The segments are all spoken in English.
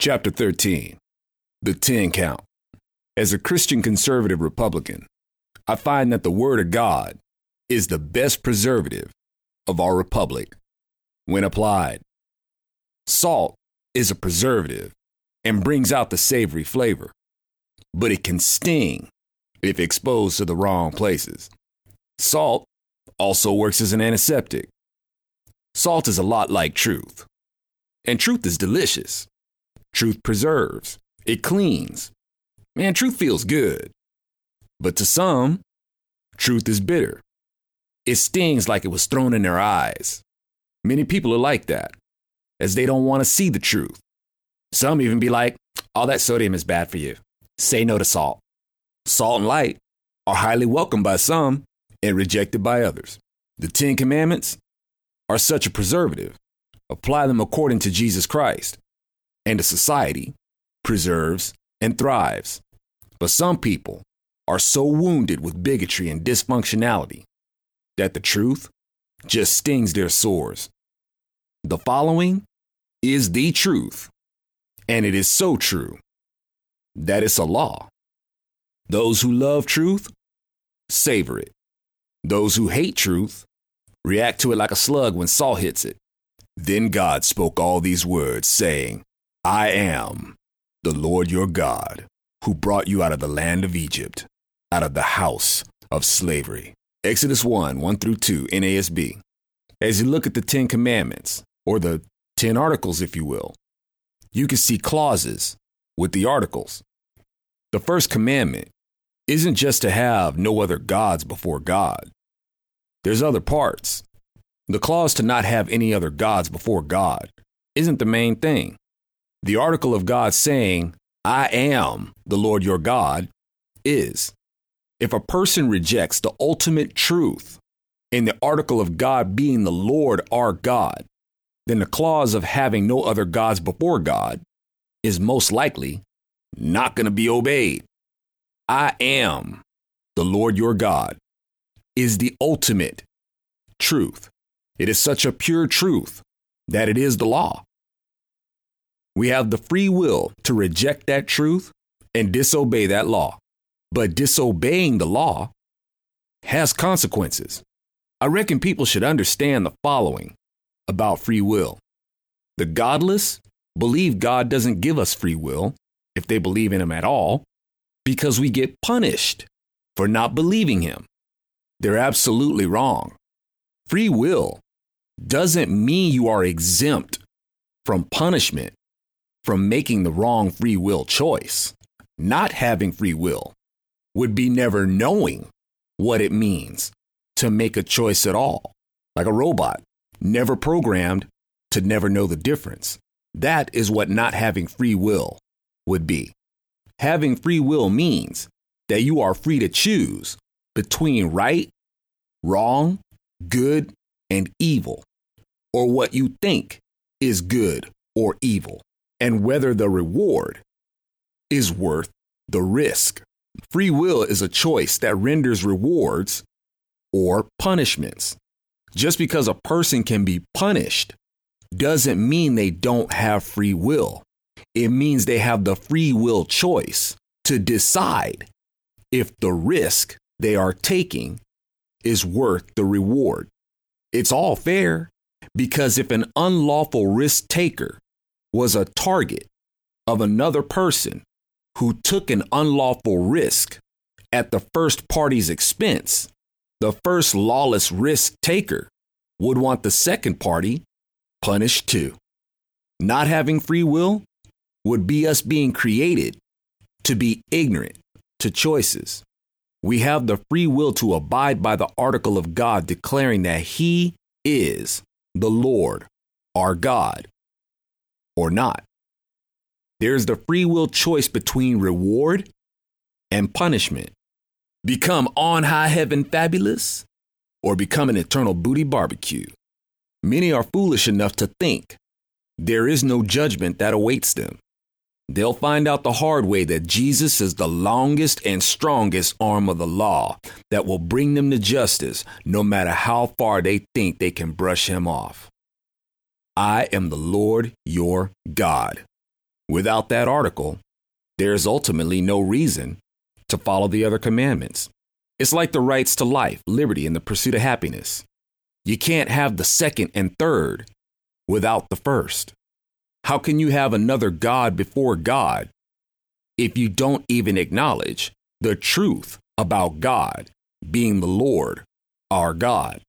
Chapter 13 The Ten Count. As a Christian conservative Republican, I find that the Word of God is the best preservative of our republic when applied. Salt is a preservative and brings out the savory flavor, but it can sting if exposed to the wrong places. Salt also works as an antiseptic. Salt is a lot like truth, and truth is delicious. Truth preserves, it cleans. Man, truth feels good. But to some, truth is bitter. It stings like it was thrown in their eyes. Many people are like that, as they don't want to see the truth. Some even be like, all that sodium is bad for you. Say no to salt. Salt and light are highly welcomed by some and rejected by others. The Ten Commandments are such a preservative. Apply them according to Jesus Christ and a society preserves and thrives. But some people are so wounded with bigotry and dysfunctionality that the truth just stings their sores. The following is the truth, and it is so true that it's a law. Those who love truth savor it. Those who hate truth react to it like a slug when salt hits it. Then God spoke all these words, saying, I am the Lord your God, who brought you out of the land of Egypt, out of the house of slavery. Exodus 1 1 through 2, NASB. As you look at the Ten Commandments, or the Ten Articles, if you will, you can see clauses with the articles. The first commandment isn't just to have no other gods before God, there's other parts. The clause to not have any other gods before God isn't the main thing. The article of God saying, I am the Lord your God, is. If a person rejects the ultimate truth in the article of God being the Lord our God, then the clause of having no other gods before God is most likely not going to be obeyed. I am the Lord your God is the ultimate truth. It is such a pure truth that it is the law. We have the free will to reject that truth and disobey that law. But disobeying the law has consequences. I reckon people should understand the following about free will. The godless believe God doesn't give us free will, if they believe in Him at all, because we get punished for not believing Him. They're absolutely wrong. Free will doesn't mean you are exempt from punishment from making the wrong free will choice. Not having free will would be never knowing what it means to make a choice at all, like a robot, never programmed to never know the difference. That is what not having free will would be. Having free will means that you are free to choose between right, wrong, good, and evil, or what you think is good or evil and whether the reward is worth the risk. Free will is a choice that renders rewards or punishments. Just because a person can be punished doesn't mean they don't have free will. It means they have the free will choice to decide if the risk they are taking is worth the reward. It's all fair because if an unlawful risk taker was a target of another person who took an unlawful risk at the first party's expense, the first lawless risk taker would want the second party punished too. Not having free will would be us being created to be ignorant to choices. We have the free will to abide by the article of God declaring that He is the Lord, our God, or not. There's the free will choice between reward and punishment. Become on high heaven fabulous or become an eternal booty barbecue. Many are foolish enough to think there is no judgment that awaits them. They'll find out the hard way that Jesus is the longest and strongest arm of the law that will bring them to justice no matter how far they think they can brush him off. I am the Lord your God. Without that article, there is ultimately no reason to follow the other commandments. It's like the rights to life, liberty, and the pursuit of happiness. You can't have the second and third without the first. How can you have another God before God if you don't even acknowledge the truth about God being the Lord, our God?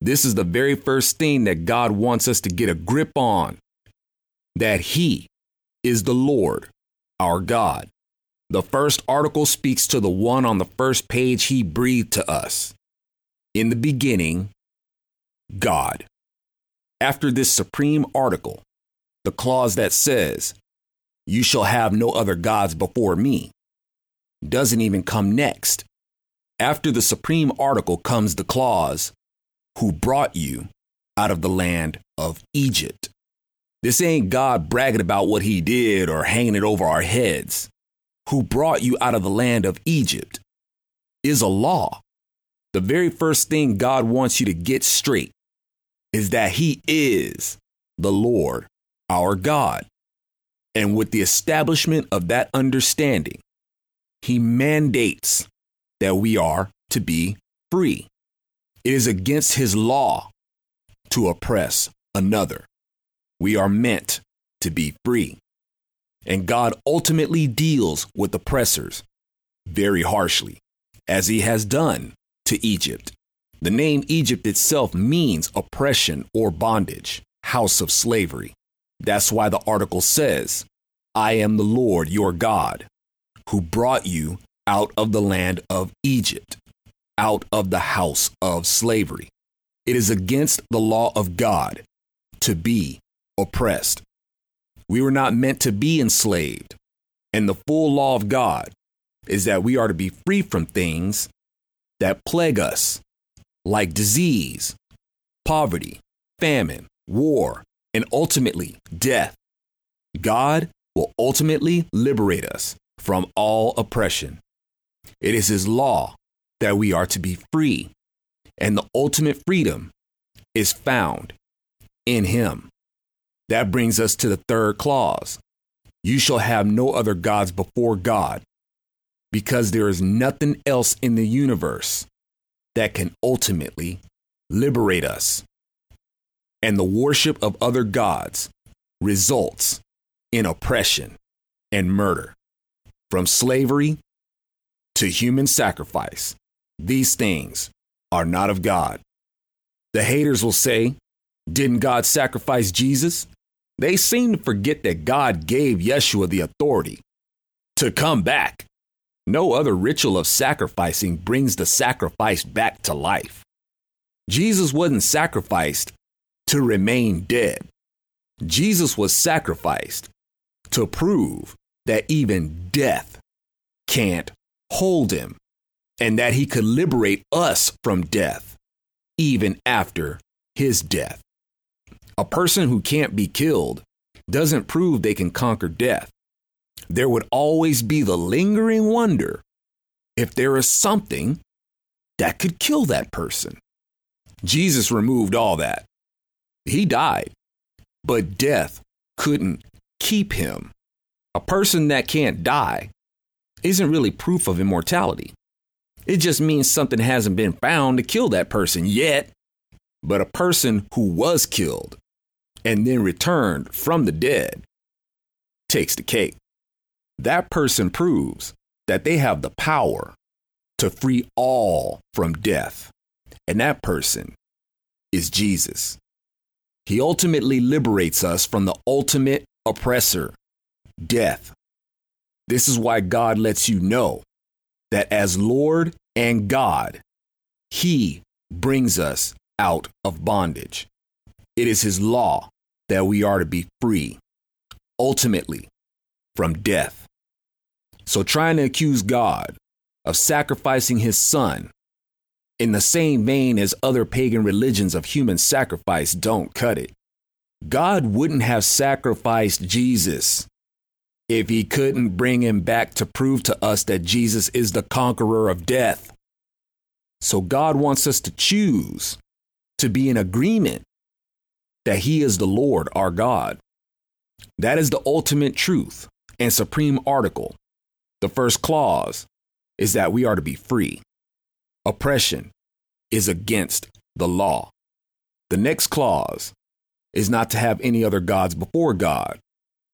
This is the very first thing that God wants us to get a grip on that He is the Lord, our God. The first article speaks to the one on the first page He breathed to us. In the beginning, God. After this supreme article, the clause that says, You shall have no other gods before me, doesn't even come next. After the supreme article comes the clause, who brought you out of the land of Egypt. This ain't God bragging about what he did or hanging it over our heads. Who brought you out of the land of Egypt is a law. The very first thing God wants you to get straight is that he is the Lord, our God. And with the establishment of that understanding, he mandates that we are to be free. It is against his law to oppress another. We are meant to be free. And God ultimately deals with oppressors very harshly, as he has done to Egypt. The name Egypt itself means oppression or bondage, house of slavery. That's why the article says, I am the Lord your God, who brought you out of the land of Egypt out of the house of slavery. It is against the law of God to be oppressed. We were not meant to be enslaved. And the full law of God is that we are to be free from things that plague us, like disease, poverty, famine, war, and ultimately death. God will ultimately liberate us from all oppression. It is His law that we are to be free. And the ultimate freedom is found in Him. That brings us to the third clause You shall have no other gods before God, because there is nothing else in the universe that can ultimately liberate us. And the worship of other gods results in oppression and murder, from slavery to human sacrifice these things are not of God. The haters will say, Didn't God sacrifice Jesus? They seem to forget that God gave Yeshua the authority to come back. No other ritual of sacrificing brings the sacrifice back to life. Jesus wasn't sacrificed to remain dead. Jesus was sacrificed to prove that even death can't hold him and that he could liberate us from death, even after his death. A person who can't be killed doesn't prove they can conquer death. There would always be the lingering wonder if there is something that could kill that person. Jesus removed all that. He died, but death couldn't keep him. A person that can't die isn't really proof of immortality. It just means something hasn't been found to kill that person yet. But a person who was killed and then returned from the dead takes the cake. That person proves that they have the power to free all from death. And that person is Jesus. He ultimately liberates us from the ultimate oppressor, death. This is why God lets you know that as Lord and God, He brings us out of bondage. It is His law that we are to be free, ultimately, from death. So, trying to accuse God of sacrificing His Son in the same vein as other pagan religions of human sacrifice don't cut it. God wouldn't have sacrificed Jesus if he couldn't bring him back to prove to us that Jesus is the conqueror of death. So God wants us to choose to be in agreement that he is the Lord our God. That is the ultimate truth and supreme article. The first clause is that we are to be free. Oppression is against the law. The next clause is not to have any other gods before God,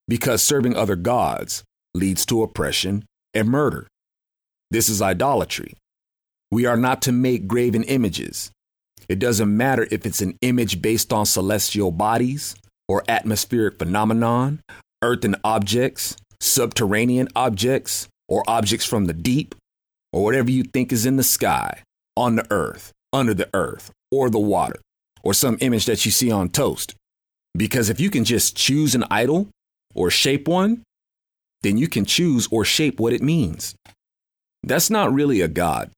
because serving other gods leads to oppression and murder. This is idolatry. We are not to make graven images. It doesn't matter if it's an image based on celestial bodies or atmospheric phenomenon, earthen objects, subterranean objects, or objects from the deep, or whatever you think is in the sky, on the earth, under the earth, or the water, or some image that you see on toast. Because if you can just choose an idol or shape one, then you can choose or shape what it means. That's not really a God.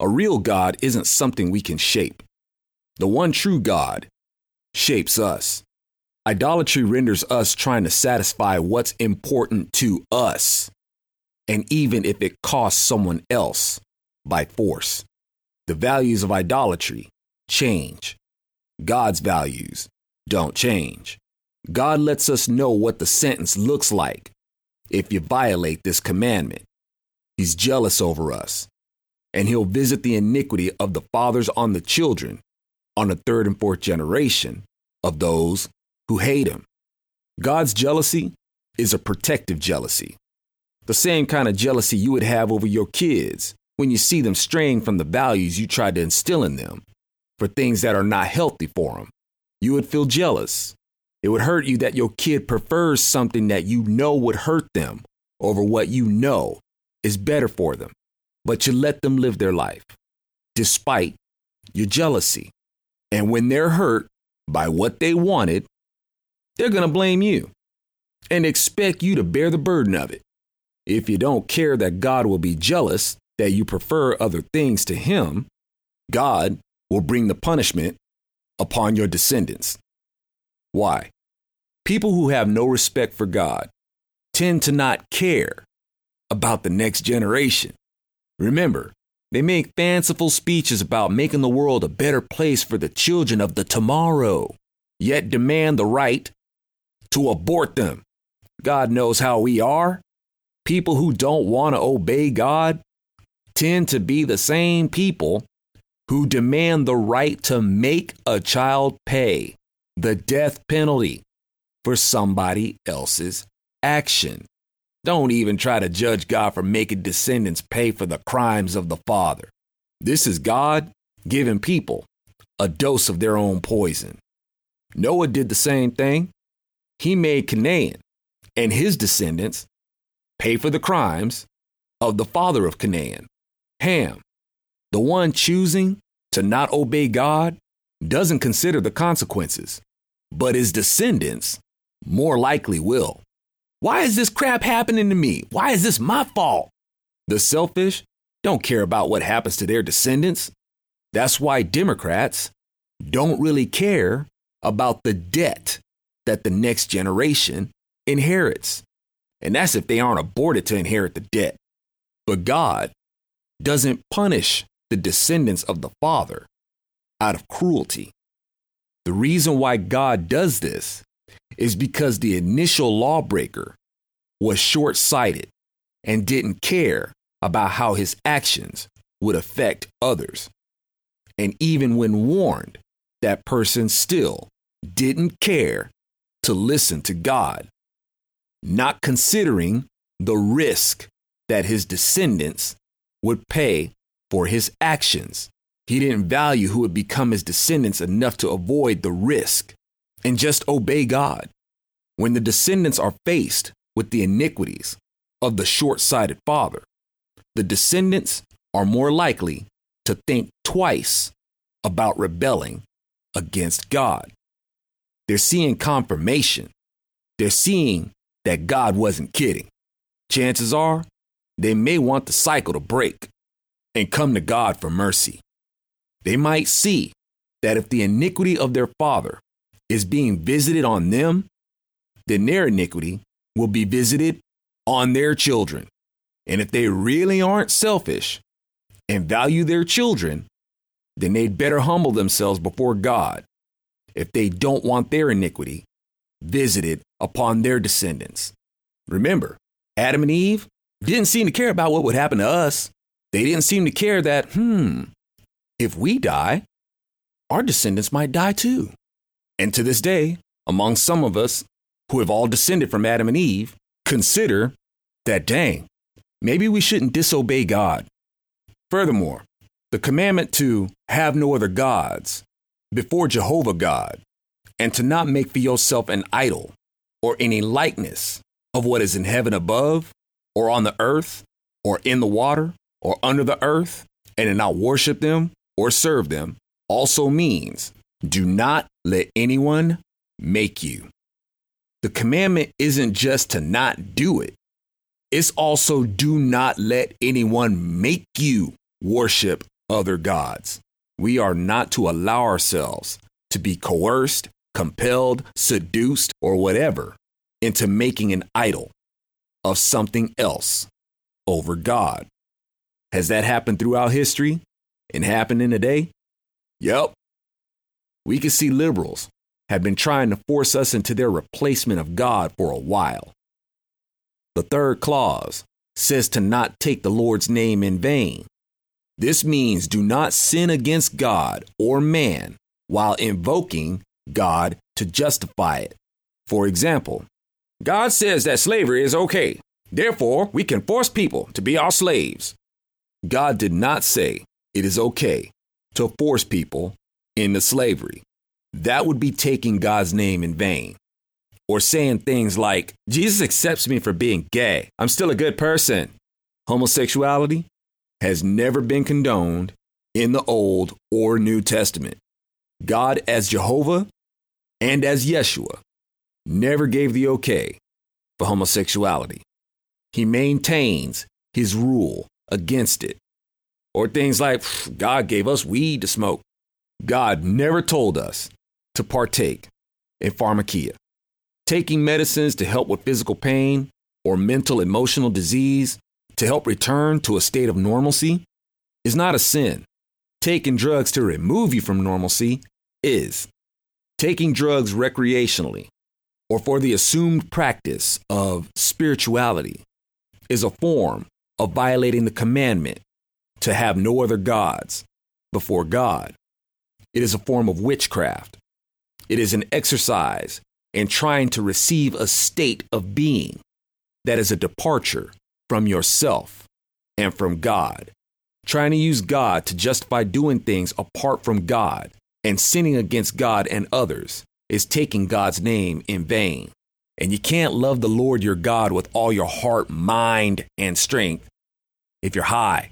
A real God isn't something we can shape. The one true God shapes us. Idolatry renders us trying to satisfy what's important to us, and even if it costs someone else by force. The values of idolatry change. God's values don't change. God lets us know what the sentence looks like if you violate this commandment. He's jealous over us, and he'll visit the iniquity of the fathers on the children, on the third and fourth generation of those who hate him. God's jealousy is a protective jealousy, the same kind of jealousy you would have over your kids when you see them straying from the values you tried to instill in them for things that are not healthy for them you would feel jealous. It would hurt you that your kid prefers something that you know would hurt them over what you know is better for them. But you let them live their life despite your jealousy. And when they're hurt by what they wanted, they're going to blame you and expect you to bear the burden of it. If you don't care that God will be jealous that you prefer other things to Him, God will bring the punishment upon your descendants. Why? People who have no respect for God tend to not care about the next generation. Remember, they make fanciful speeches about making the world a better place for the children of the tomorrow, yet demand the right to abort them. God knows how we are. People who don't want to obey God tend to be the same people who demand the right to make a child pay the death penalty for somebody else's action. Don't even try to judge God for making descendants pay for the crimes of the father. This is God giving people a dose of their own poison. Noah did the same thing. He made Canaan and his descendants pay for the crimes of the father of Canaan, Ham. The one choosing to not obey God doesn't consider the consequences, but his descendants more likely will. Why is this crap happening to me? Why is this my fault? The selfish don't care about what happens to their descendants. That's why Democrats don't really care about the debt that the next generation inherits. And that's if they aren't aborted to inherit the debt. But God doesn't punish the descendants of the Father out of cruelty. The reason why God does this is because the initial lawbreaker was short sighted and didn't care about how his actions would affect others. And even when warned, that person still didn't care to listen to God, not considering the risk that his descendants would pay for his actions. He didn't value who would become his descendants enough to avoid the risk and just obey God. When the descendants are faced with the iniquities of the short sighted father, the descendants are more likely to think twice about rebelling against God. They're seeing confirmation. They're seeing that God wasn't kidding. Chances are they may want the cycle to break and come to God for mercy. They might see that if the iniquity of their father is being visited on them, then their iniquity will be visited on their children. And if they really aren't selfish and value their children, then they'd better humble themselves before God if they don't want their iniquity visited upon their descendants. Remember, Adam and Eve didn't seem to care about what would happen to us. They didn't seem to care that, hmm, if we die, our descendants might die too. And to this day, among some of us who have all descended from Adam and Eve, consider that, dang, maybe we shouldn't disobey God. Furthermore, the commandment to have no other gods before Jehovah God, and to not make for yourself an idol or any likeness of what is in heaven above, or on the earth, or in the water, or under the earth, and to not worship them or serve them, also means do not let anyone make you. The commandment isn't just to not do it, it's also do not let anyone make you worship other gods. We are not to allow ourselves to be coerced, compelled, seduced, or whatever into making an idol of something else over God. Has that happened throughout history and happening today? Yep. We can see liberals have been trying to force us into their replacement of God for a while. The third clause says to not take the Lord's name in vain. This means do not sin against God or man while invoking God to justify it. For example, God says that slavery is okay. Therefore, we can force people to be our slaves. God did not say it is okay to force people into slavery. That would be taking God's name in vain. Or saying things like, Jesus accepts me for being gay. I'm still a good person. Homosexuality has never been condoned in the Old or New Testament. God, as Jehovah and as Yeshua, never gave the okay for homosexuality. He maintains his rule against it. Or things like, God gave us weed to smoke. God never told us to partake in pharmakia. Taking medicines to help with physical pain or mental emotional disease to help return to a state of normalcy is not a sin. Taking drugs to remove you from normalcy is. Taking drugs recreationally or for the assumed practice of spirituality is a form of violating the commandment to have no other gods before God. It is a form of witchcraft. It is an exercise in trying to receive a state of being that is a departure from yourself and from God. Trying to use God to justify doing things apart from God and sinning against God and others is taking God's name in vain. And you can't love the Lord your God with all your heart, mind, and strength if you're high.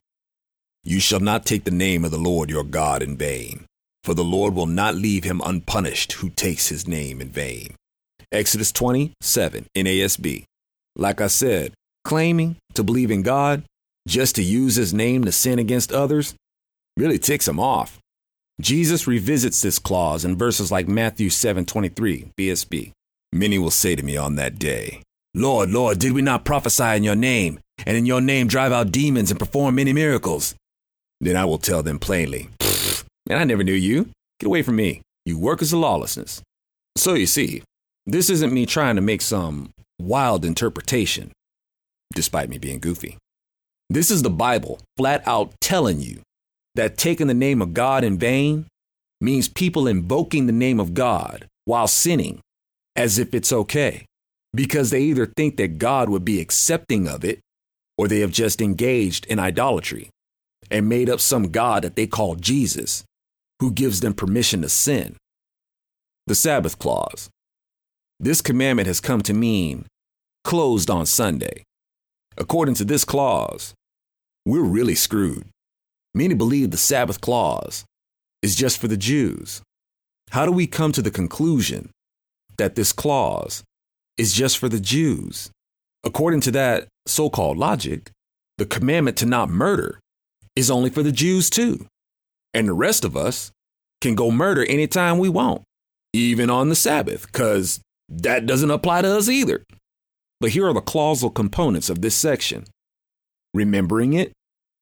You shall not take the name of the Lord your God in vain, for the Lord will not leave him unpunished who takes his name in vain. Exodus 27 NASB. Like I said, claiming to believe in God just to use his name to sin against others really ticks him off. Jesus revisits this clause in verses like Matthew 7:23 BSB. Many will say to me on that day, Lord, Lord, did we not prophesy in your name, and in your name drive out demons and perform many miracles? Then I will tell them plainly, Man, I never knew you. Get away from me, you workers of lawlessness. So you see, this isn't me trying to make some wild interpretation despite me being goofy. This is the Bible flat out telling you that taking the name of God in vain means people invoking the name of God while sinning as if it's okay because they either think that God would be accepting of it or they have just engaged in idolatry and made up some God that they call Jesus who gives them permission to sin. The Sabbath clause. This commandment has come to mean closed on Sunday. According to this clause, we're really screwed. Many believe the Sabbath clause is just for the Jews. How do we come to the conclusion that this clause is just for the Jews? According to that so called logic, the commandment to not murder is only for the Jews too. And the rest of us can go murder anytime we want, even on the Sabbath, because that doesn't apply to us either. But here are the clausal components of this section remembering it,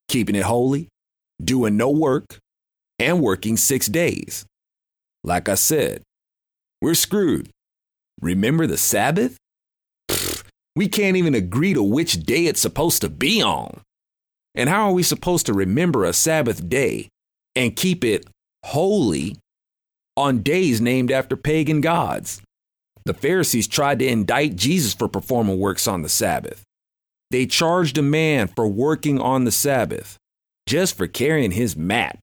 keeping it holy, doing no work, and working six days. Like I said, we're screwed Remember the Sabbath? We can't even agree to which day it's supposed to be on. And how are we supposed to remember a Sabbath day and keep it holy on days named after pagan gods? The Pharisees tried to indict Jesus for performing works on the Sabbath. They charged a man for working on the Sabbath just for carrying his mat.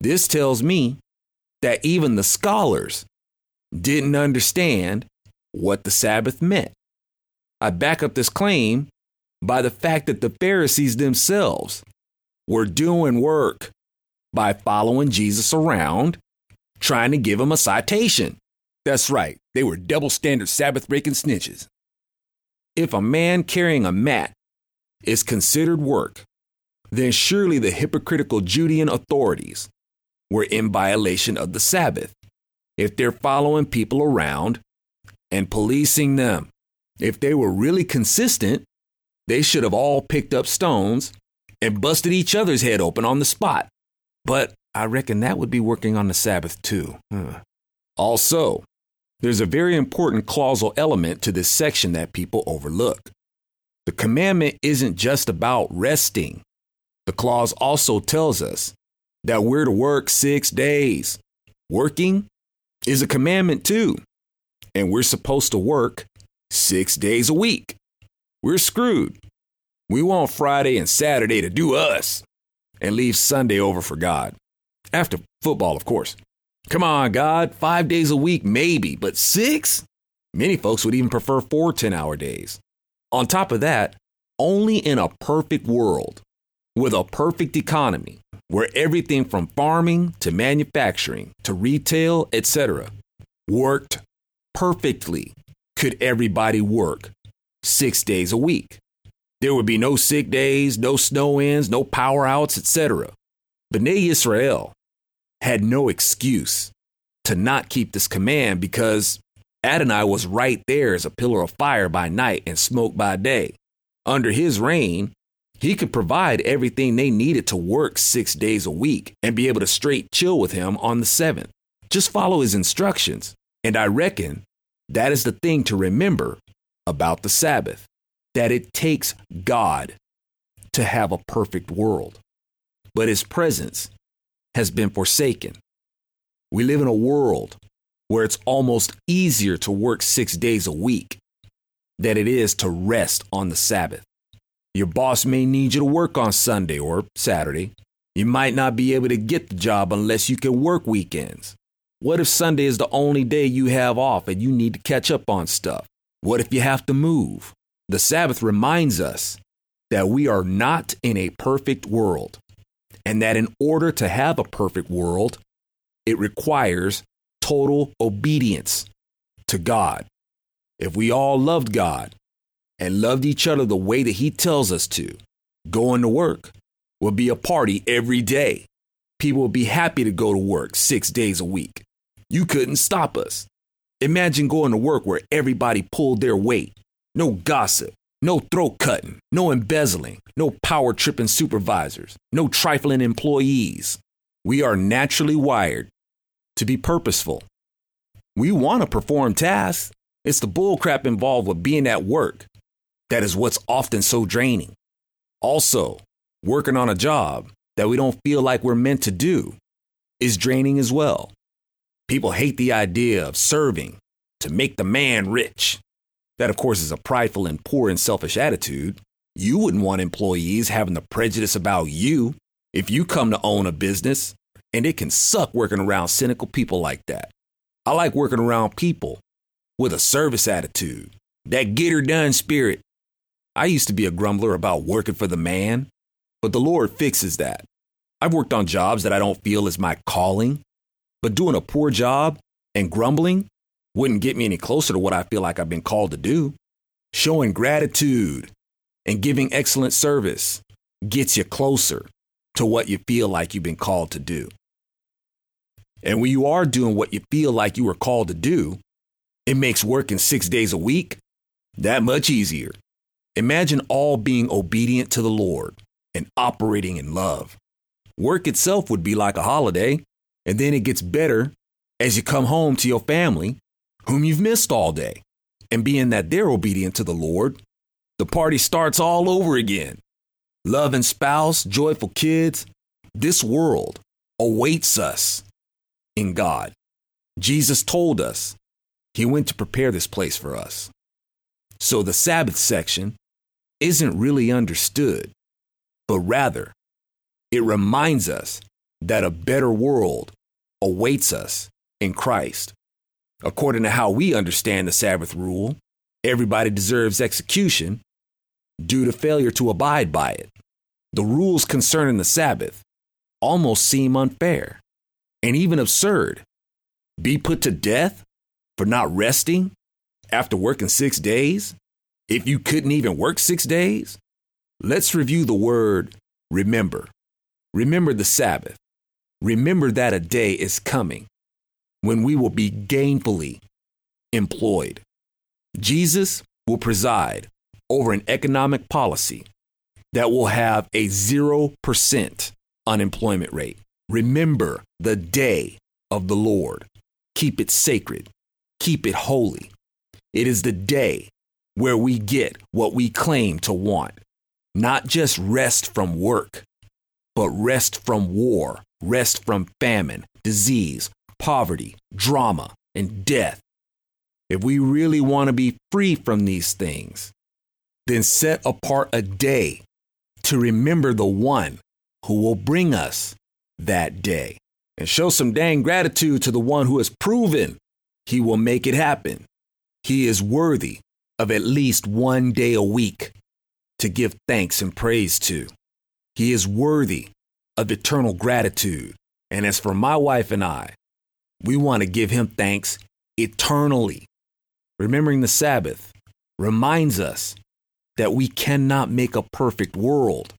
This tells me that even the scholars didn't understand what the Sabbath meant. I back up this claim by the fact that the Pharisees themselves were doing work by following Jesus around, trying to give him a citation. That's right, they were double standard Sabbath breaking snitches. If a man carrying a mat is considered work, then surely the hypocritical Judean authorities were in violation of the Sabbath if they're following people around and policing them. If they were really consistent, they should have all picked up stones and busted each other's head open on the spot. But I reckon that would be working on the Sabbath too. Huh. Also, there's a very important clausal element to this section that people overlook. The commandment isn't just about resting. The clause also tells us that we're to work six days. Working is a commandment too. And we're supposed to work six days a week. We're screwed. We want Friday and Saturday to do us and leave Sunday over for God. After football, of course. Come on, God, five days a week, maybe, but six? Many folks would even prefer four 10 hour days. On top of that, only in a perfect world with a perfect economy where everything from farming to manufacturing to retail, etc., worked perfectly could everybody work six days a week. There would be no sick days, no snow ins, no power outs, etc. B'nai Israel had no excuse to not keep this command because Adonai was right there as a pillar of fire by night and smoke by day. Under his reign, he could provide everything they needed to work six days a week and be able to straight chill with him on the seventh. Just follow his instructions. And I reckon that is the thing to remember about the Sabbath that it takes God to have a perfect world, but his presence has been forsaken. We live in a world where it's almost easier to work six days a week than it is to rest on the Sabbath. Your boss may need you to work on Sunday or Saturday. You might not be able to get the job unless you can work weekends. What if Sunday is the only day you have off and you need to catch up on stuff? What if you have to move? The Sabbath reminds us that we are not in a perfect world and that in order to have a perfect world, it requires total obedience to God. If we all loved God and loved each other the way that He tells us to, going to work would be a party every day. People would be happy to go to work six days a week. You couldn't stop us. Imagine going to work where everybody pulled their weight. No gossip, no throat cutting, no embezzling, no power tripping supervisors, no trifling employees. We are naturally wired to be purposeful. We want to perform tasks. It's the bullcrap involved with being at work that is what's often so draining. Also, working on a job that we don't feel like we're meant to do is draining as well. People hate the idea of serving to make the man rich. That, of course, is a prideful and poor and selfish attitude. You wouldn't want employees having the prejudice about you if you come to own a business, and it can suck working around cynical people like that. I like working around people with a service attitude, that get her done spirit. I used to be a grumbler about working for the man, but the Lord fixes that. I've worked on jobs that I don't feel is my calling, but doing a poor job and grumbling wouldn't get me any closer to what I feel like I've been called to do. Showing gratitude and giving excellent service gets you closer to what you feel like you've been called to do. And when you are doing what you feel like you were called to do, it makes working six days a week that much easier. Imagine all being obedient to the Lord and operating in love. Work itself would be like a holiday, and then it gets better as you come home to your family, whom you've missed all day. And being that they're obedient to the Lord, the party starts all over again. Love and spouse, joyful kids, this world awaits us in God. Jesus told us he went to prepare this place for us. So the Sabbath section isn't really understood, but rather it reminds us that a better world awaits us in Christ. According to how we understand the Sabbath rule, everybody deserves execution due to failure to abide by it. The rules concerning the Sabbath almost seem unfair and even absurd. Be put to death for not resting after working six days? If you couldn't even work six days? Let's review the word remember. Remember the Sabbath. Remember that a day is coming when we will be gainfully employed. Jesus will preside over an economic policy that will have a 0% unemployment rate. Remember the day of the Lord. Keep it sacred, keep it holy. It is the day where we get what we claim to want, not just rest from work, but rest from war, rest from famine, disease, poverty, drama, and death. If we really want to be free from these things, then set apart a day to remember the one who will bring us that day and show some dang gratitude to the one who has proven he will make it happen. He is worthy of at least one day a week to give thanks and praise to. He is worthy of eternal gratitude. And as for my wife and I, we want to give him thanks eternally. Remembering the Sabbath reminds us that we cannot make a perfect world.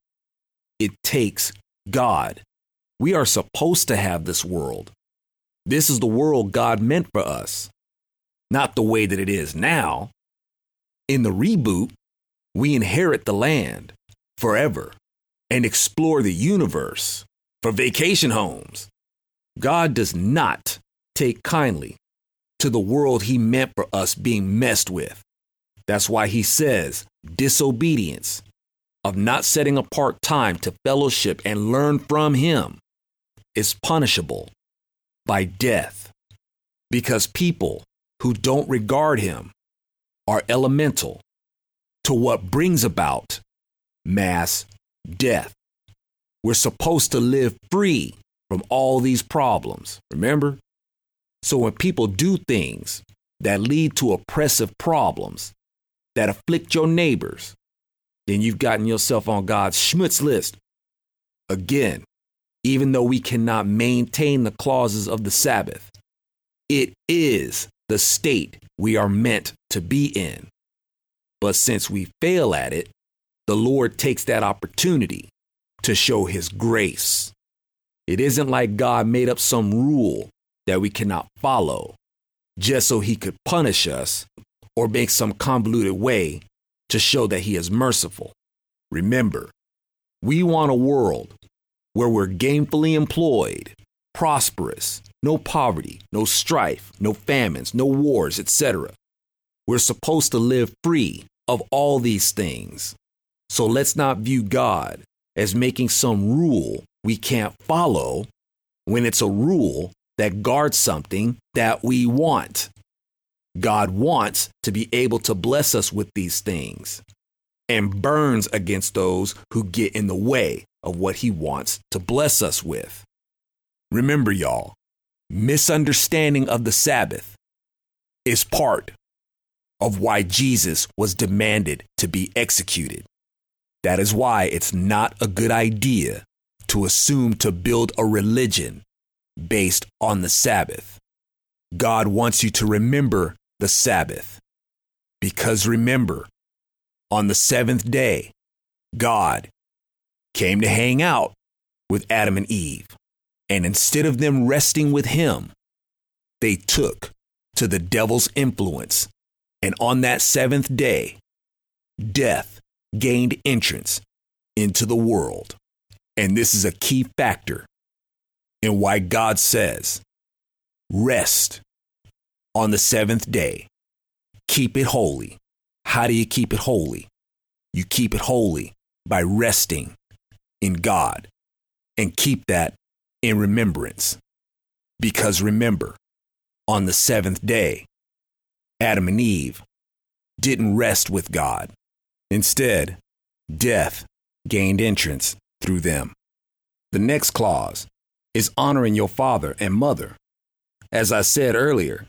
It takes God. We are supposed to have this world. This is the world God meant for us, not the way that it is now. In the reboot, we inherit the land forever and explore the universe for vacation homes. God does not take kindly to the world he meant for us being messed with. That's why he says disobedience of not setting apart time to fellowship and learn from him is punishable by death because people who don't regard him are elemental to what brings about mass death. We're supposed to live free from all these problems. Remember? So when people do things that lead to oppressive problems that afflict your neighbors, then you've gotten yourself on God's schmutz list. Again, even though we cannot maintain the clauses of the Sabbath, it is the state we are meant to be in. But since we fail at it, the Lord takes that opportunity to show his grace. It isn't like God made up some rule that we cannot follow just so he could punish us or make some convoluted way to show that he is merciful. Remember, we want a world where we're gainfully employed, prosperous, no poverty, no strife, no famines, no wars, etc. We're supposed to live free of all these things. So let's not view God as making some rule we can't follow when it's a rule that guards something that we want. God wants to be able to bless us with these things and burns against those who get in the way of what he wants to bless us with. Remember, y'all, misunderstanding of the Sabbath is part of why Jesus was demanded to be executed. That is why it's not a good idea to assume to build a religion based on the Sabbath. God wants you to remember the Sabbath. Because remember, on the seventh day, God came to hang out with Adam and Eve. And instead of them resting with him, they took to the devil's influence. And on that seventh day, death gained entrance into the world. And this is a key factor and why God says, rest on the seventh day. Keep it holy. How do you keep it holy? You keep it holy by resting in God and keep that in remembrance. Because remember, on the seventh day, Adam and Eve didn't rest with God. Instead, death gained entrance through them. The next clause is honoring your father and mother. As I said earlier,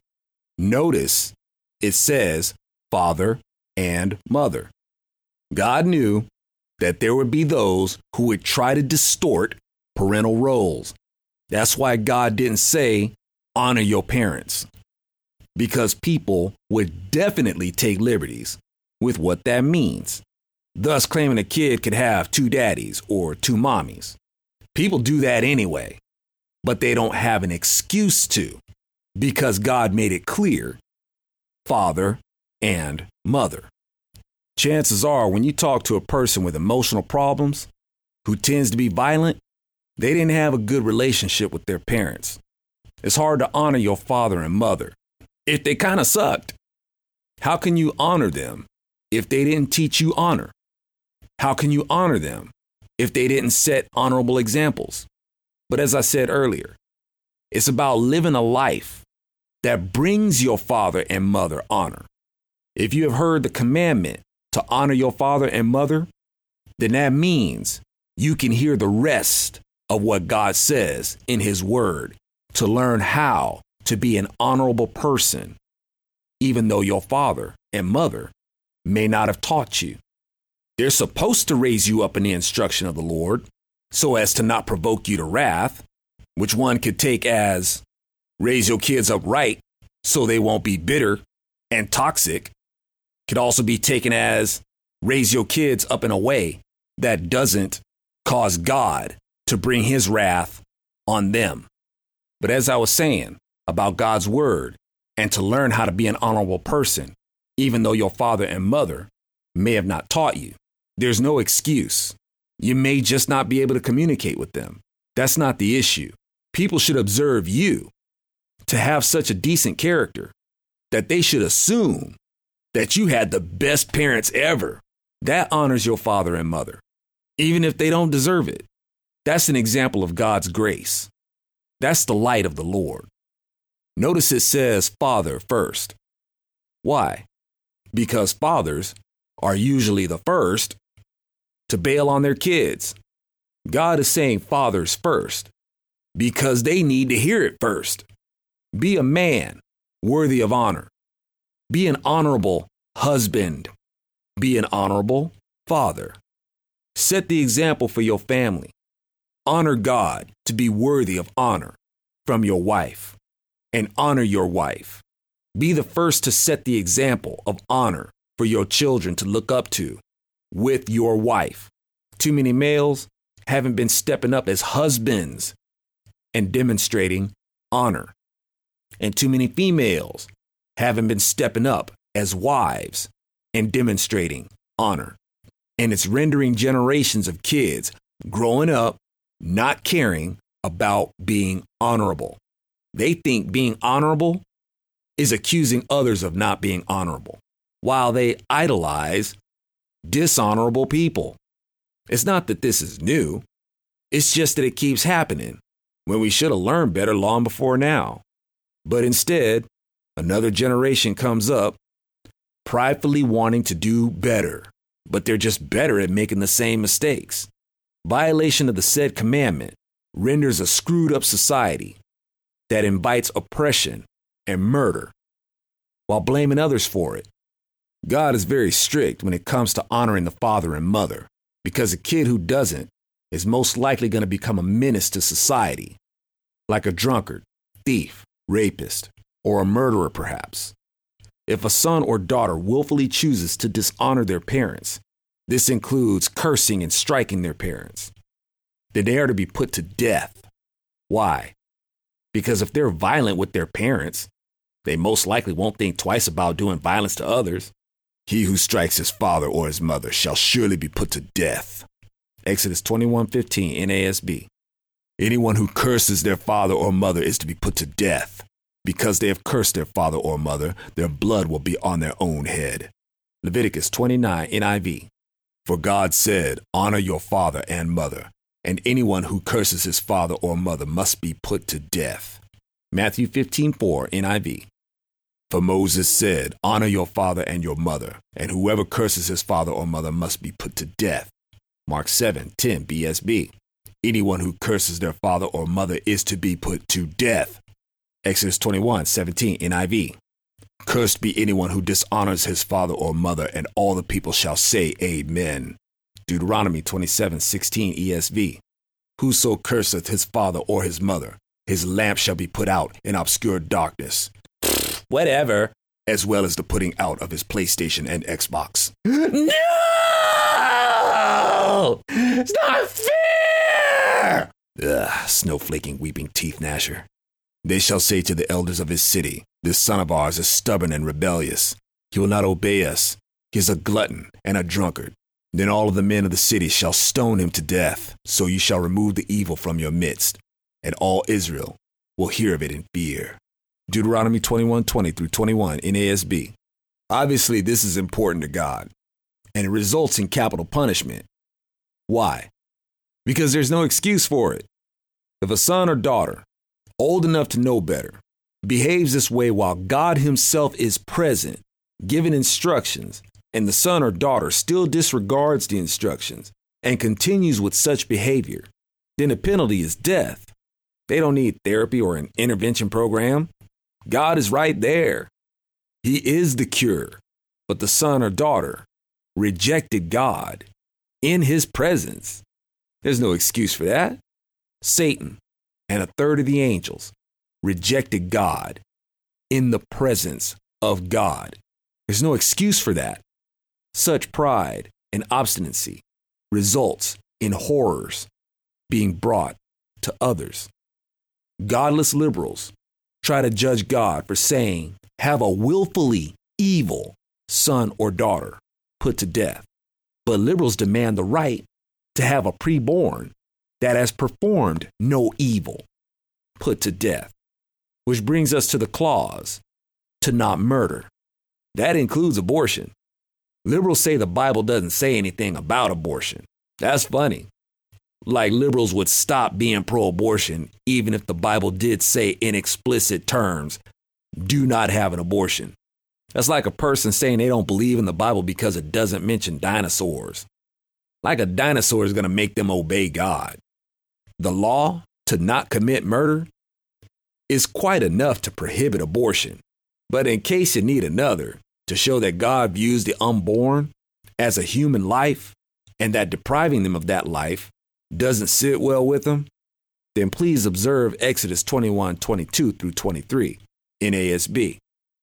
notice it says father and mother. God knew that there would be those who would try to distort parental roles. That's why God didn't say, honor your parents, because people would definitely take liberties with what that means, thus claiming a kid could have two daddies or two mommies. People do that anyway, but they don't have an excuse to because God made it clear father and mother. Chances are, when you talk to a person with emotional problems who tends to be violent, they didn't have a good relationship with their parents. It's hard to honor your father and mother if they kind of sucked. How can you honor them if they didn't teach you honor? How can you honor them if they didn't set honorable examples? But as I said earlier, it's about living a life that brings your father and mother honor. If you have heard the commandment to honor your father and mother, then that means you can hear the rest of what God says in His Word to learn how to be an honorable person, even though your father and mother may not have taught you. They're supposed to raise you up in the instruction of the Lord so as to not provoke you to wrath, which one could take as raise your kids up right so they won't be bitter and toxic, could also be taken as raise your kids up in a way that doesn't cause God to bring his wrath on them. But as I was saying about God's word and to learn how to be an honorable person, even though your father and mother may have not taught you, there's no excuse. You may just not be able to communicate with them. That's not the issue. People should observe you to have such a decent character that they should assume that you had the best parents ever. That honors your father and mother, even if they don't deserve it. That's an example of God's grace. That's the light of the Lord. Notice it says father first. Why? Because fathers are usually the first to bail on their kids. God is saying fathers first because they need to hear it first. Be a man worthy of honor. Be an honorable husband. Be an honorable father. Set the example for your family. Honor God to be worthy of honor from your wife and honor your wife. Be the first to set the example of honor for your children to look up to with your wife. Too many males haven't been stepping up as husbands and demonstrating honor. And too many females haven't been stepping up as wives and demonstrating honor. And it's rendering generations of kids growing up not caring about being honorable. They think being honorable is accusing others of not being honorable, while they idolize dishonorable people. It's not that this is new, it's just that it keeps happening when we should have learned better long before now. But instead, another generation comes up pridefully wanting to do better, but they're just better at making the same mistakes. Violation of the said commandment renders a screwed up society that invites oppression and murder while blaming others for it. God is very strict when it comes to honoring the father and mother because a kid who doesn't is most likely going to become a menace to society, like a drunkard, thief, rapist, or a murderer, perhaps. If a son or daughter willfully chooses to dishonor their parents, this includes cursing and striking their parents, then they are to be put to death. Why? Because if they're violent with their parents, they most likely won't think twice about doing violence to others. He who strikes his father or his mother shall surely be put to death. Exodus 21:15 NASB. Anyone who curses their father or mother is to be put to death. Because they have cursed their father or mother, their blood will be on their own head. Leviticus 29 NIV. For God said, Honor your father and mother, and anyone who curses his father or mother must be put to death. Matthew 15:4 NIV. For Moses said, Honor your father and your mother, and whoever curses his father or mother must be put to death. Mark 7:10 BSB. Anyone who curses their father or mother is to be put to death. Exodus 21:17 NIV. Cursed be anyone who dishonors his father or mother, and all the people shall say, Amen. Deuteronomy 27:16 ESV. Whoso curseth his father or his mother, his lamp shall be put out in obscure darkness. Whatever. As well as the putting out of his PlayStation and Xbox. No! It's not fair! Ugh, snowflaking, weeping teeth gnasher. They shall say to the elders of his city, This son of ours is stubborn and rebellious. He will not obey us. He is a glutton and a drunkard. Then all of the men of the city shall stone him to death. So you shall remove the evil from your midst, and all Israel will hear of it in fear. Deuteronomy 21 20 through 21 NASB. Obviously, this is important to God, and it results in capital punishment. Why? Because there's no excuse for it. If a son or daughter, old enough to know better, behaves this way while God Himself is present, giving instructions, and the son or daughter still disregards the instructions and continues with such behavior, then the penalty is death. They don't need therapy or an intervention program. God is right there. He is the cure. But the son or daughter rejected God in his presence. There's no excuse for that. Satan and a third of the angels rejected God in the presence of God. There's no excuse for that. Such pride and obstinacy results in horrors being brought to others. Godless liberals try to judge God for saying, have a willfully evil son or daughter put to death. But liberals demand the right to have a preborn that has performed no evil put to death. Which brings us to the clause to not murder. That includes abortion. Liberals say the Bible doesn't say anything about abortion. That's funny. Like liberals would stop being pro abortion even if the Bible did say in explicit terms, do not have an abortion. That's like a person saying they don't believe in the Bible because it doesn't mention dinosaurs. Like a dinosaur is going to make them obey God. The law to not commit murder is quite enough to prohibit abortion. But in case you need another, to show that God views the unborn as a human life and that depriving them of that life doesn't sit well with them, then please observe Exodus 21 22 through 23 NASB.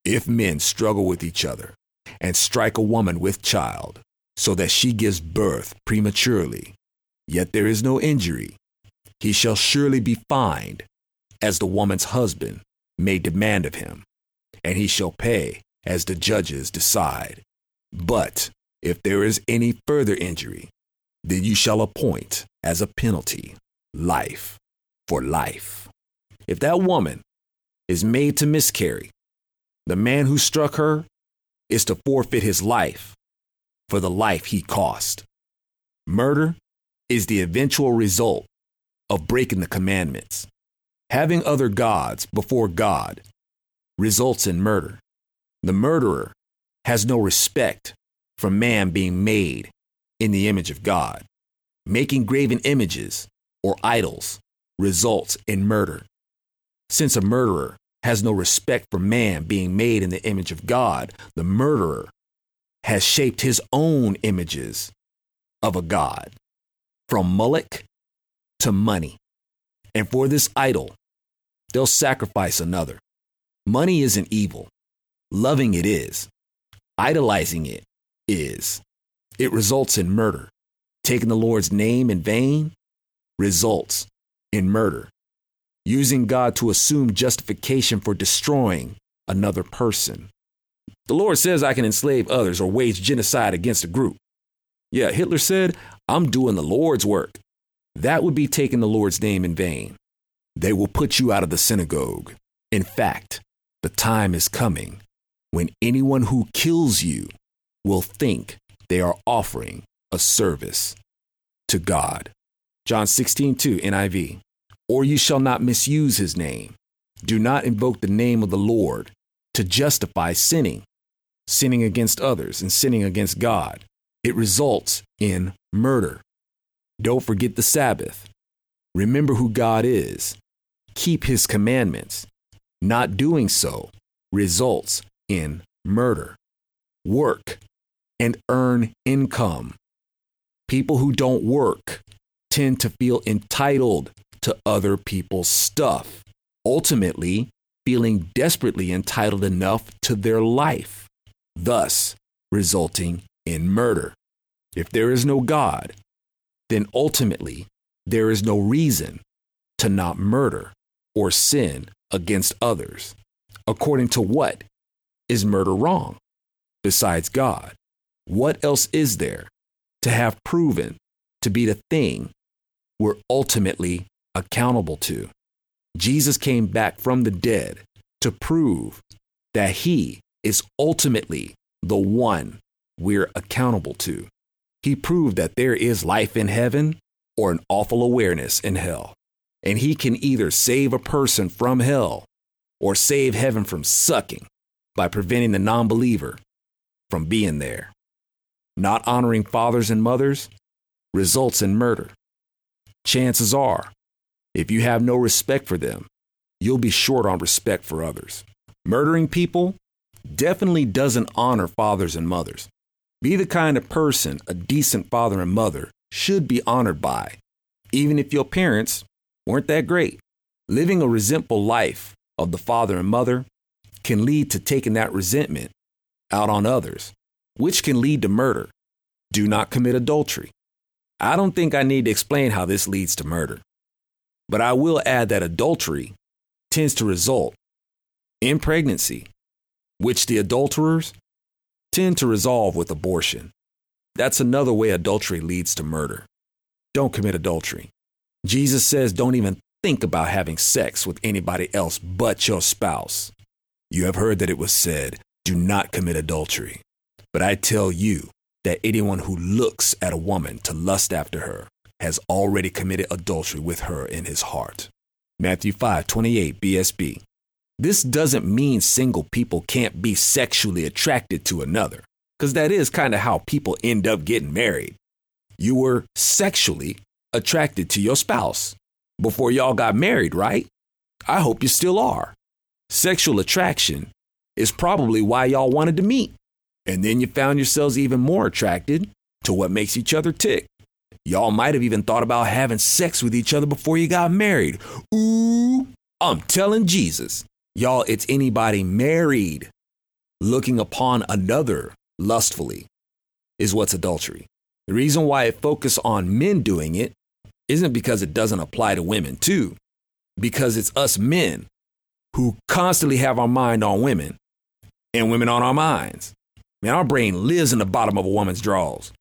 If men struggle with each other and strike a woman with child so that she gives birth prematurely, yet there is no injury, he shall surely be fined as the woman's husband may demand of him, and he shall pay as the judges decide. But if there is any further injury, then you shall appoint as a penalty life for life. If that woman is made to miscarry, the man who struck her is to forfeit his life for the life he cost. Murder is the eventual result of breaking the commandments. Having other gods before God results in murder. The murderer has no respect for man being made in the image of God. Making graven images or idols results in murder. Since a murderer has no respect for man being made in the image of God, the murderer has shaped his own images of a God, from Moloch to money. And for this idol, they'll sacrifice another. Money isn't evil, loving it is, idolizing it is. It results in murder. Taking the Lord's name in vain results in murder. Using God to assume justification for destroying another person. The Lord says I can enslave others or wage genocide against a group. Yeah, Hitler said, I'm doing the Lord's work. That would be taking the Lord's name in vain. They will put you out of the synagogue. In fact, The time is coming when anyone who kills you will think they are offering a service to God. John 16, 2 NIV. Or you shall not misuse his name. Do not invoke the name of the Lord to justify sinning, sinning against others, and sinning against God. It results in murder. Don't forget the Sabbath. Remember who God is. Keep his commandments. Not doing so results in murder. Work and earn income. People who don't work tend to feel entitled to other people's stuff, ultimately, feeling desperately entitled enough to their life, thus resulting in murder. If there is no God, then ultimately there is no reason to not murder or sin against others. According to what is murder wrong besides God? What else is there to have proven to be the thing we're ultimately accountable to? Jesus came back from the dead to prove that he is ultimately the one we're accountable to. He proved that there is life in heaven or an awful awareness in hell. And he can either save a person from hell or save heaven from sucking by preventing the non believer from being there. Not honoring fathers and mothers results in murder. Chances are, if you have no respect for them, you'll be short on respect for others. Murdering people definitely doesn't honor fathers and mothers. Be the kind of person a decent father and mother should be honored by, even if your parents weren't that great. Living a resentful life of the father and mother can lead to taking that resentment out on others, which can lead to murder. Do not commit adultery. I don't think I need to explain how this leads to murder, but I will add that adultery tends to result in pregnancy, which the adulterers tend to resolve with abortion. That's another way adultery leads to murder. Don't commit adultery. Jesus says don't even think about having sex with anybody else but your spouse. You have heard that it was said, do not commit adultery. But I tell you that anyone who looks at a woman to lust after her has already committed adultery with her in his heart. Matthew 5 28 BSB. This doesn't mean single people can't be sexually attracted to another, because that is kind of how people end up getting married. You were sexually attracted to your spouse before y'all got married, right? I hope you still are. Sexual attraction is probably why y'all wanted to meet. And then you found yourselves even more attracted to what makes each other tick. Y'all might have even thought about having sex with each other before you got married. Ooh, I'm telling Jesus. Y'all, it's anybody married looking upon another lustfully is what's adultery. The reason why it focuses on men doing it isn't because it doesn't apply to women too, because it's us men who constantly have our mind on women and women on our minds. Man, our brain lives in the bottom of a woman's drawers.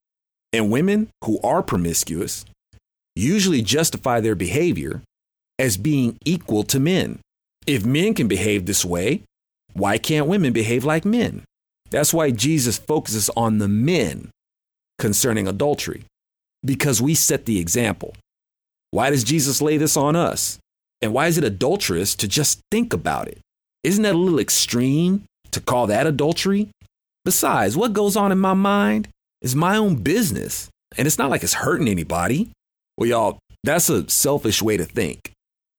And women who are promiscuous usually justify their behavior as being equal to men. If men can behave this way, why can't women behave like men? That's why Jesus focuses on the men concerning adultery, because we set the example. Why does Jesus lay this on us? And why is it adulterous to just think about it? Isn't that a little extreme to call that adultery? Besides, what goes on in my mind is my own business, and it's not like it's hurting anybody. Well, y'all, that's a selfish way to think.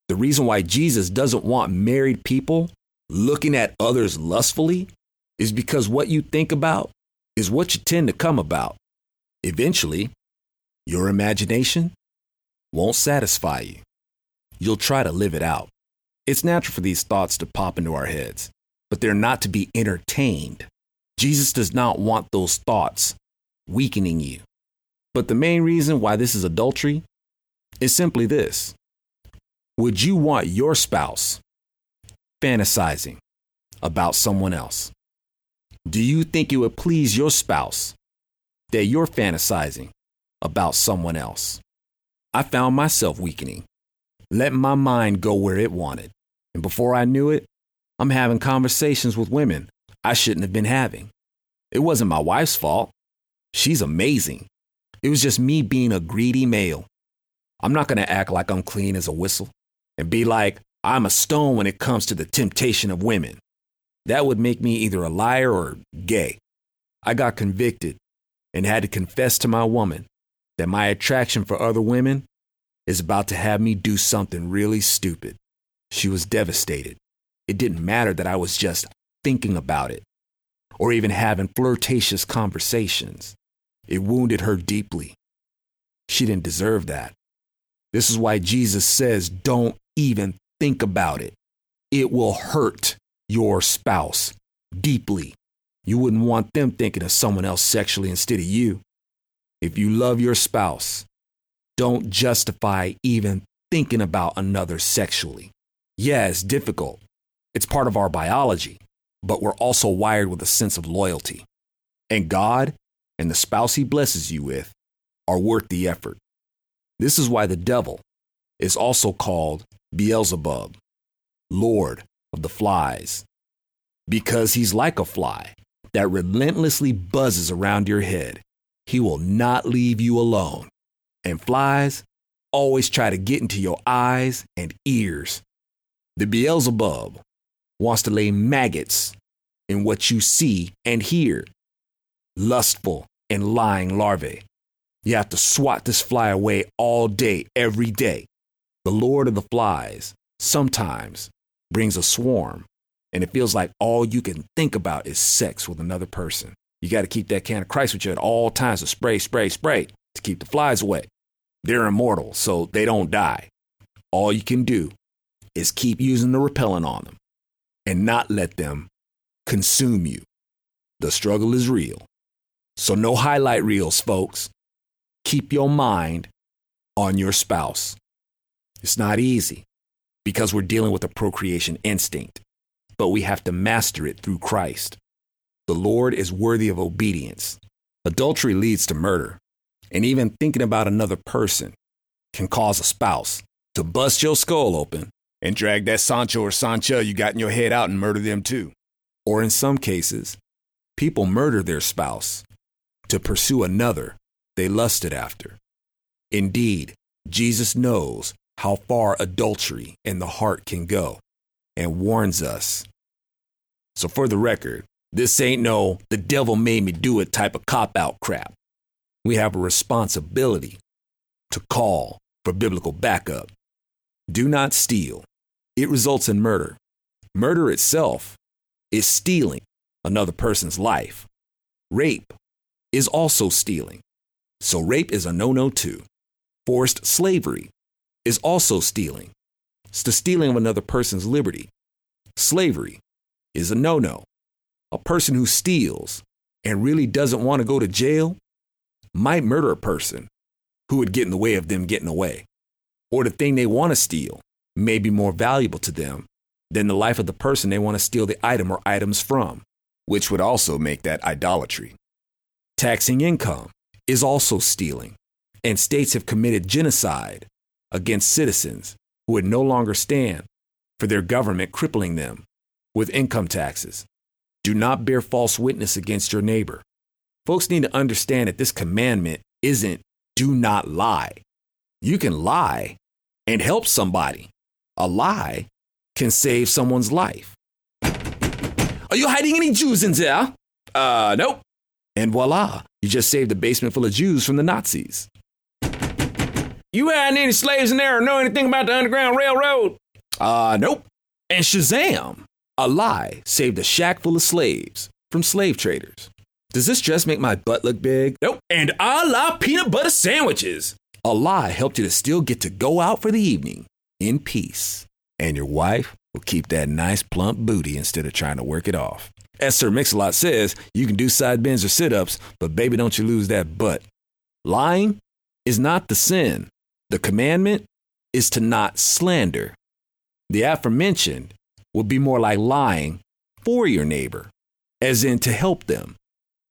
The reason why Jesus doesn't want married people looking at others lustfully is because what you think about is what you tend to come about. Eventually, your imagination won't satisfy you. You'll try to live it out. It's natural for these thoughts to pop into our heads, but they're not to be entertained. Jesus does not want those thoughts weakening you. But the main reason why this is adultery is simply this would you want your spouse fantasizing about someone else? Do you think it would please your spouse that you're fantasizing about someone else? I found myself weakening, letting my mind go where it wanted. And before I knew it, I'm having conversations with women I shouldn't have been having. It wasn't my wife's fault. She's amazing. It was just me being a greedy male. I'm not going to act like I'm clean as a whistle and be like, I'm a stone when it comes to the temptation of women. That would make me either a liar or gay. I got convicted and had to confess to my woman that my attraction for other women is about to have me do something really stupid. She was devastated. It didn't matter that I was just thinking about it or even having flirtatious conversations. It wounded her deeply. She didn't deserve that. This is why Jesus says, don't even think about it. It will hurt your spouse deeply. You wouldn't want them thinking of someone else sexually instead of you. If you love your spouse, don't justify even thinking about another sexually. Yeah, it's difficult. It's part of our biology, but we're also wired with a sense of loyalty. And God and the spouse he blesses you with are worth the effort. This is why the devil is also called Beelzebub, Lord of the Flies, because he's like a fly that relentlessly buzzes around your head. He will not leave you alone. And flies always try to get into your eyes and ears. The Beelzebub wants to lay maggots in what you see and hear. Lustful and lying larvae. You have to swat this fly away all day, every day. The Lord of the Flies sometimes brings a swarm, and it feels like all you can think about is sex with another person. You got to keep that can of Christ with you at all times to spray, spray, spray to keep the flies away. They're immortal, so they don't die. All you can do is keep using the repellent on them and not let them consume you. The struggle is real. So, no highlight reels, folks. Keep your mind on your spouse. It's not easy because we're dealing with a procreation instinct, but we have to master it through Christ. The Lord is worthy of obedience. Adultery leads to murder, and even thinking about another person can cause a spouse to bust your skull open and drag that Sancho or Sancha you got in your head out and murder them too. Or in some cases, people murder their spouse to pursue another they lusted after. Indeed, Jesus knows how far adultery in the heart can go and warns us. So, for the record, this ain't no the devil made me do it type of cop out crap. We have a responsibility to call for biblical backup. Do not steal. It results in murder. Murder itself is stealing another person's life. Rape is also stealing. So, rape is a no no too. Forced slavery is also stealing. It's the stealing of another person's liberty. Slavery is a no no. A person who steals and really doesn't want to go to jail might murder a person who would get in the way of them getting away. Or the thing they want to steal may be more valuable to them than the life of the person they want to steal the item or items from, which would also make that idolatry. Taxing income is also stealing, and states have committed genocide against citizens who would no longer stand for their government crippling them with income taxes. Do not bear false witness against your neighbor. Folks need to understand that this commandment isn't do not lie. You can lie and help somebody. A lie can save someone's life. Are you hiding any Jews in there? Uh, nope. And voila, you just saved a basement full of Jews from the Nazis. You had any slaves in there or know anything about the Underground Railroad? Uh, nope. And Shazam, a lie saved a shack full of slaves from slave traders. Does this dress make my butt look big? Nope. And a love peanut butter sandwiches. A lie helped you to still get to go out for the evening in peace. And your wife will keep that nice plump booty instead of trying to work it off. As Sir Mix-a-Lot says, you can do side bends or sit-ups, but baby, don't you lose that butt. Lying is not the sin. The commandment is to not slander. The aforementioned would be more like lying for your neighbor, as in to help them.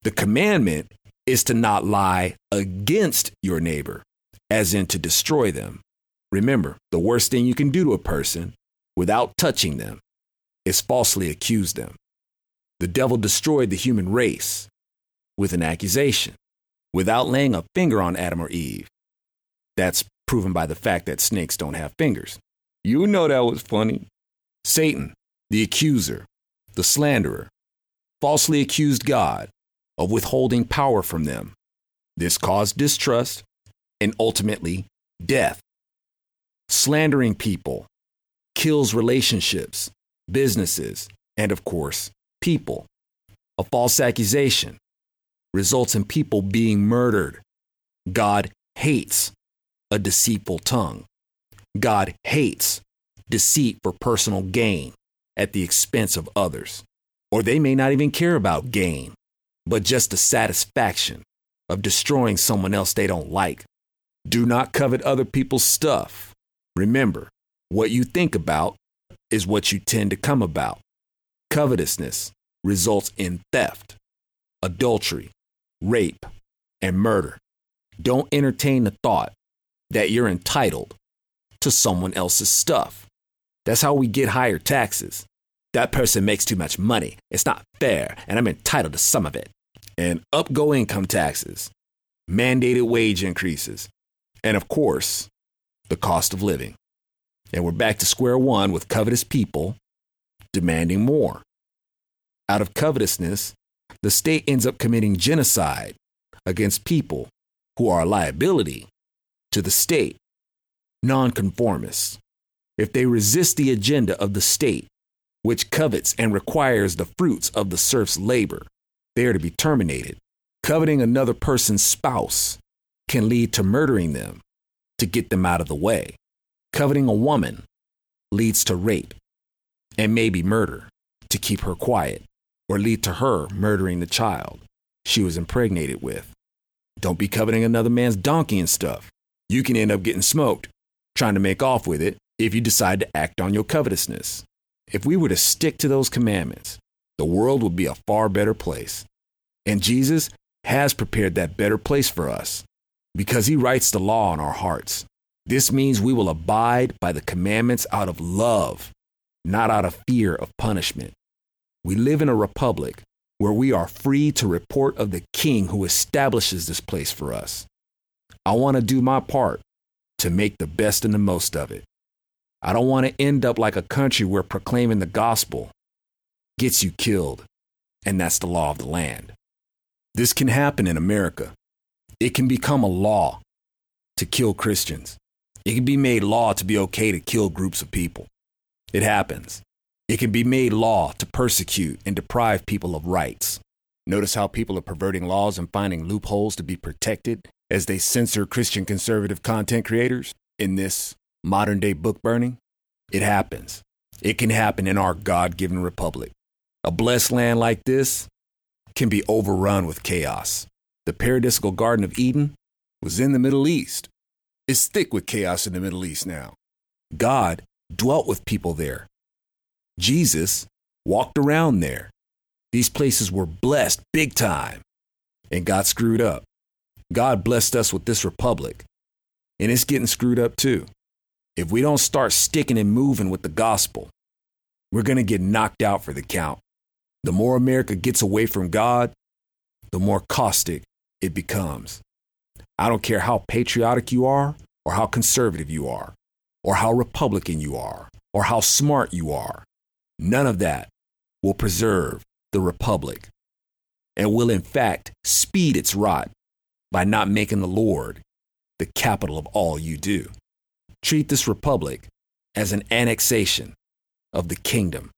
The commandment is to not lie against your neighbor, as in to destroy them. Remember, the worst thing you can do to a person without touching them is falsely accuse them. The devil destroyed the human race with an accusation without laying a finger on Adam or Eve. That's proven by the fact that snakes don't have fingers. You know that was funny. Satan, the accuser, the slanderer, falsely accused God of withholding power from them. This caused distrust and ultimately death. Slandering people kills relationships, businesses, and of course, people. A false accusation results in people being murdered. God hates a deceitful tongue. God hates deceit for personal gain at the expense of others. Or they may not even care about gain, but just the satisfaction of destroying someone else they don't like. Do not covet other people's stuff. Remember, what you think about is what you tend to come about. Covetousness results in theft, adultery, rape, and murder. Don't entertain the thought that you're entitled to someone else's stuff. That's how we get higher taxes. That person makes too much money. It's not fair, and I'm entitled to some of it. And up go income taxes, mandated wage increases, and of course, the cost of living. And we're back to square one with covetous people demanding more. Out of covetousness, the state ends up committing genocide against people who are a liability to the state, nonconformists. If they resist the agenda of the state, which covets and requires the fruits of the serf's labor, they are to be terminated. Coveting another person's spouse can lead to murdering them to get them out of the way. Coveting a woman leads to rape and maybe murder to keep her quiet or lead to her murdering the child she was impregnated with. Don't be coveting another man's donkey and stuff. You can end up getting smoked trying to make off with it if you decide to act on your covetousness. If we were to stick to those commandments, the world would be a far better place. And Jesus has prepared that better place for us because he writes the law on our hearts. This means we will abide by the commandments out of love, not out of fear of punishment. We live in a republic where we are free to report of the king who establishes this place for us. I want to do my part to make the best and the most of it. I don't want to end up like a country where proclaiming the gospel gets you killed, and that's the law of the land. This can happen in America. It can become a law to kill Christians. It can be made law to be okay to kill groups of people. It happens. It can be made law to persecute and deprive people of rights. Notice how people are perverting laws and finding loopholes to be protected as they censor Christian conservative content creators in this modern day book burning? It happens. It can happen in our God given republic. A blessed land like this can be overrun with chaos. The paradisical Garden of Eden was in the Middle East. It's thick with chaos in the Middle East now. God dwelt with people there Jesus walked around there. These places were blessed big time and got screwed up. God blessed us with this republic, and it's getting screwed up too. If we don't start sticking and moving with the gospel, we're going to get knocked out for the count. The more America gets away from God, the more caustic it becomes. I don't care how patriotic you are, or how conservative you are, or how Republican you are, or how smart you are. None of that will preserve the republic and will, in fact, speed its rot by not making the Lord the capital of all you do. Treat this republic as an annexation of the kingdom.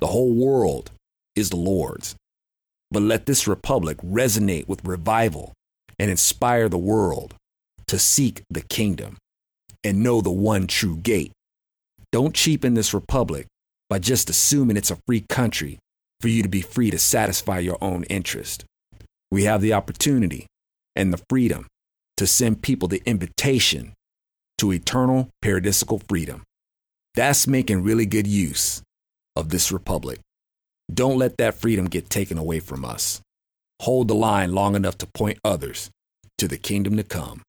The whole world is the Lord's. But let this republic resonate with revival and inspire the world to seek the kingdom and know the one true gate. Don't cheapen this republic by just assuming it's a free country for you to be free to satisfy your own interest. We have the opportunity and the freedom to send people the invitation to eternal paradisical freedom. That's making really good use of this republic. Don't let that freedom get taken away from us. Hold the line long enough to point others to the kingdom to come.